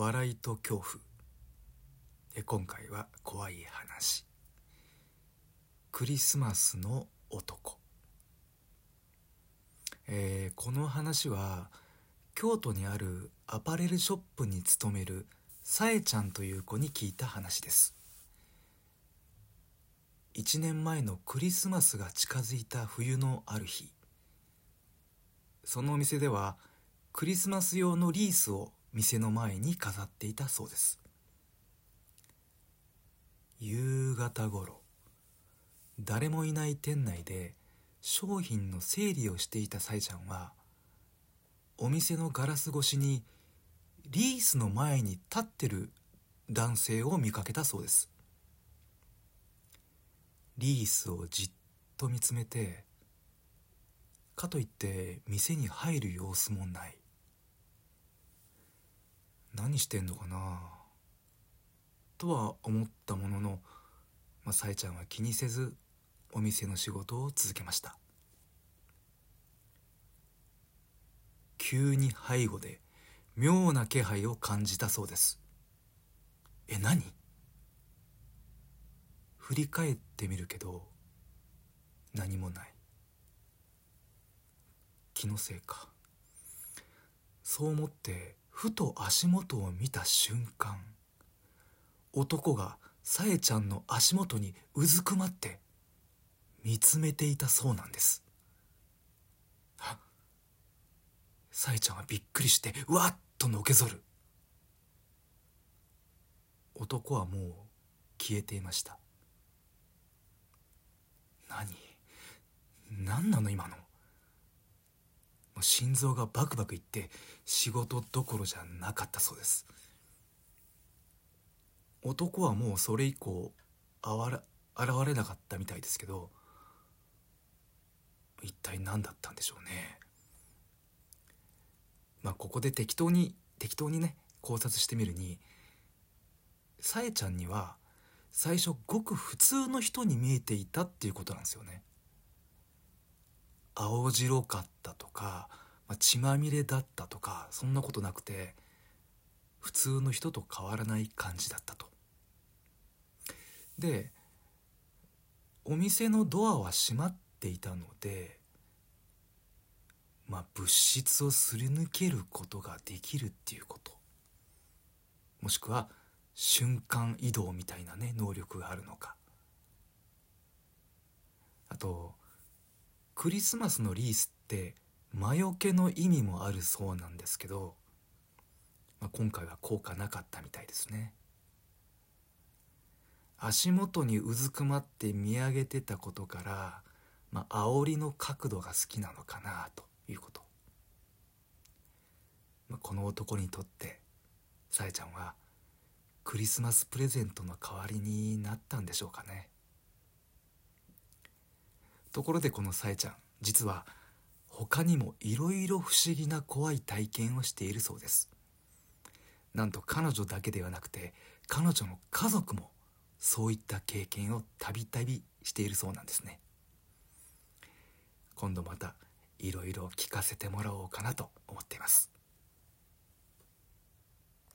笑いと恐怖。え今回は怖い話。クリスマスの男。えーこの話は京都にあるアパレルショップに勤めるさえちゃんという子に聞いた話です。1年前のクリスマスが近づいた冬のある日。そのお店ではクリスマス用のリースを店の前に飾っていたそうです。夕方頃誰もいない店内で商品の整理をしていたさえちゃんはお店のガラス越しにリースの前に立ってる男性を見かけたそうです。リースをじっと見つめてかといって店に入る様子もない。何してんのかな？とは思ったものの、まあ、さえちゃんは気にせずお店の仕事を続けました。急に背後で妙な気配を感じたそうです。え何？振り返ってみるけど何もない。気のせいか。そう思ってふと足元を見た瞬間男がさえちゃんの足元にうずくまって見つめていたそうなんです。はさえちゃんはびっくりしてわっとのけぞる。男はもう消えていました。何？何なの今の？心臓がバクバクいって仕事どころじゃなかったそうです。男はもうそれ以降あわら現れなかったみたいですけど一体何だったんでしょうね。まあここで適当に適当にね考察してみるにさえちゃんには最初ごく普通の人に見えていたっていうことなんですよね。青白かったとか、まあ、血まみれだったとかそんなことなくて普通の人と変わらない感じだったと。でお店のドアは閉まっていたのでまあ物質をすり抜けることができるっていうこと。もしくは瞬間移動みたいなね能力があるのか。あとクリスマスのリースって魔除けの意味もあるそうなんですけど、まあ、今回は効果なかったみたいですね。足元にうずくまって見上げてたことから、まあ煽りの角度が好きなのかなということ、まあ、この男にとってさえちゃんはクリスマスプレゼントの代わりになったんでしょうかね。ところでこのさえちゃん実は他にもいろいろ不思議な怖い体験をしているそうです。なんと彼女だけではなくて彼女の家族もそういった経験をたびたびしているそうなんですね。今度またいろいろ聞かせてもらおうかなと思っています。